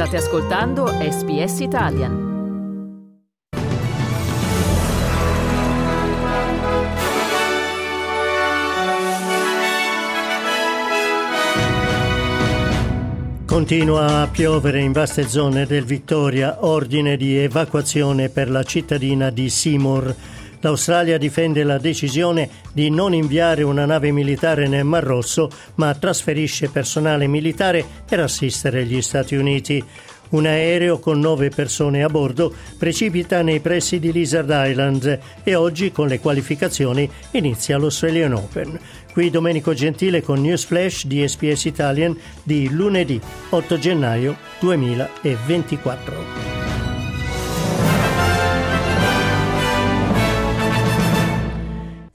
State ascoltando SBS Italian. Continua a piovere in vaste zone del Victoria, ordine di evacuazione per la cittadina di Seymour. L'Australia difende la decisione di non inviare una nave militare nel Mar Rosso, ma trasferisce personale militare per assistere gli Stati Uniti. Un aereo con nove persone a bordo precipita nei pressi di Lizard Island e oggi con le qualificazioni inizia l'Australian Open. Qui Domenico Gentile con News Flash di SPS Italian di lunedì 8 gennaio 2024.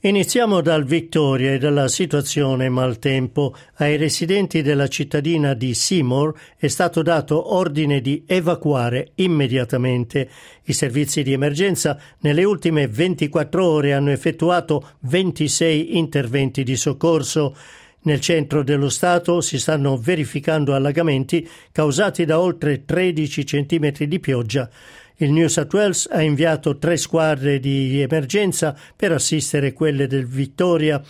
Iniziamo dal Victoria e dalla situazione maltempo. Ai residenti della cittadina di Seymour è stato dato ordine di evacuare immediatamente. I servizi di emergenza nelle ultime 24 ore hanno effettuato 26 interventi di soccorso. Nel centro dello Stato si stanno verificando allagamenti causati da oltre 13 centimetri di pioggia. Il New South Wales ha inviato tre squadre di emergenza per assistere quelle del Vittoria.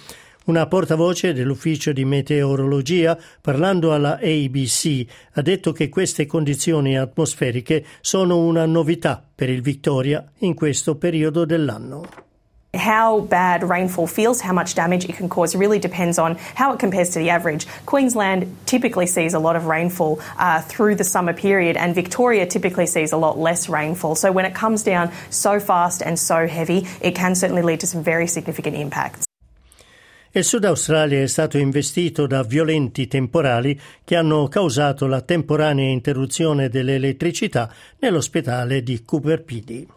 Una portavoce dell'ufficio di meteorologia, parlando alla ABC, ha detto che queste condizioni atmosferiche sono una novità per il Victoria in questo periodo dell'anno. How bad rainfall feels, how much damage it can cause, really depends on how it compares to the average. Queensland typically sees a lot of rainfall uh, through the summer period, and Victoria typically sees a lot less rainfall. So when it comes down so fast and so heavy, it can certainly lead to some very significant impacts. Il Sud Australia è stato investito da violenti temporali che hanno causato la temporanea interruzione dell'elettricità nell'ospedale di Cooper Pedy.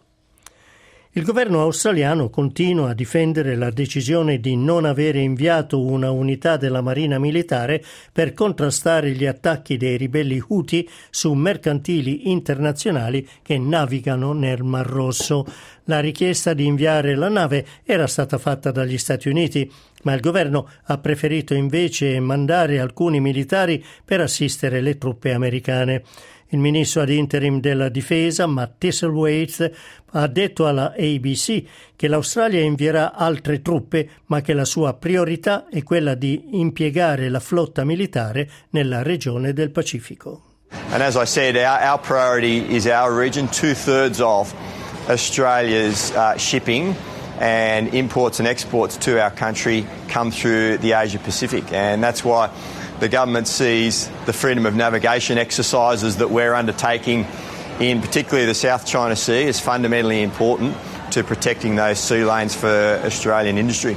Il governo australiano continua a difendere la decisione di non avere inviato una unità della Marina militare per contrastare gli attacchi dei ribelli Houthi su mercantili internazionali che navigano nel Mar Rosso. La richiesta di inviare la nave era stata fatta dagli Stati Uniti, ma il governo ha preferito invece mandare alcuni militari per assistere le truppe americane. Il ministro ad interim della difesa, Matt Tisselwaite, ha detto alla ABC che l'Australia invierà altre truppe, ma che la sua priorità è quella di impiegare la flotta militare nella regione del Pacifico. And as I said, our, our priority is our region. Two thirds of Australia's uh, shipping and imports and exports to our country come through the Asia Pacific, and that's why the government sees the freedom of navigation exercises that we're undertaking in particularly the South China Sea as fundamentally important to protecting those sea lanes for Australian industry.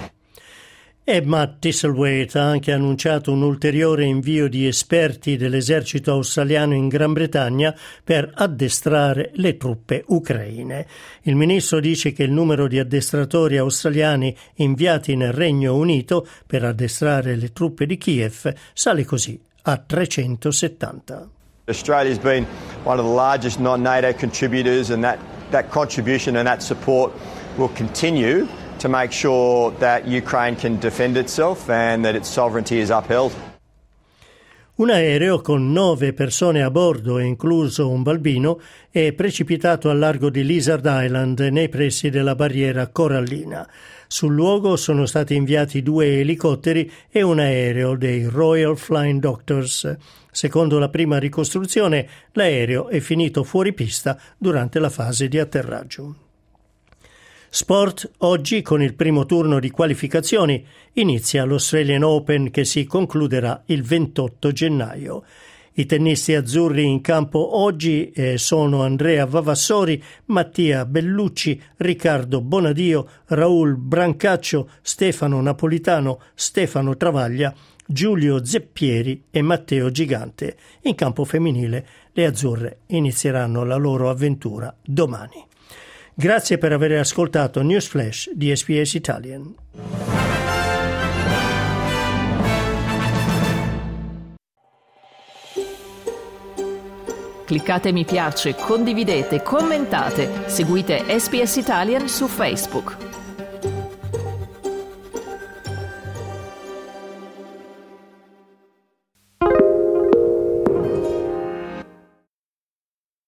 E Matt Tisselwaite ha anche annunciato un ulteriore invio di esperti dell'esercito australiano in Gran Bretagna per addestrare le truppe ucraine. Il ministro dice che il numero di addestratori australiani inviati nel Regno Unito per addestrare le truppe di Kiev sale così a 370. Australia has been one of the largest non-NATO contributors and that, that contribution and that support will continue to make sure that Ukraine can defend itself and that its sovereignty is upheld. Un aereo con nove persone a bordo, incluso un bambino, è precipitato al largo di Lizard Island nei pressi della barriera corallina. Sul luogo sono stati inviati due elicotteri e un aereo dei Royal Flying Doctors. Secondo la prima ricostruzione, l'aereo è finito fuori pista durante la fase di atterraggio. Sport oggi con il primo turno di qualificazioni inizia l'Australian Open che si concluderà il 28 gennaio. I tennisti azzurri in campo oggi eh, sono Andrea Vavassori, Mattia Bellucci, Riccardo Bonadio, Raul Brancaccio, Stefano Napolitano, Stefano Travaglia, Giulio Zeppieri e Matteo Gigante. In campo femminile le azzurre inizieranno la loro avventura domani. Grazie per aver ascoltato News Flash di SPS Italian. Cliccate mi piace, condividete, commentate, seguite SPS Italian su Facebook.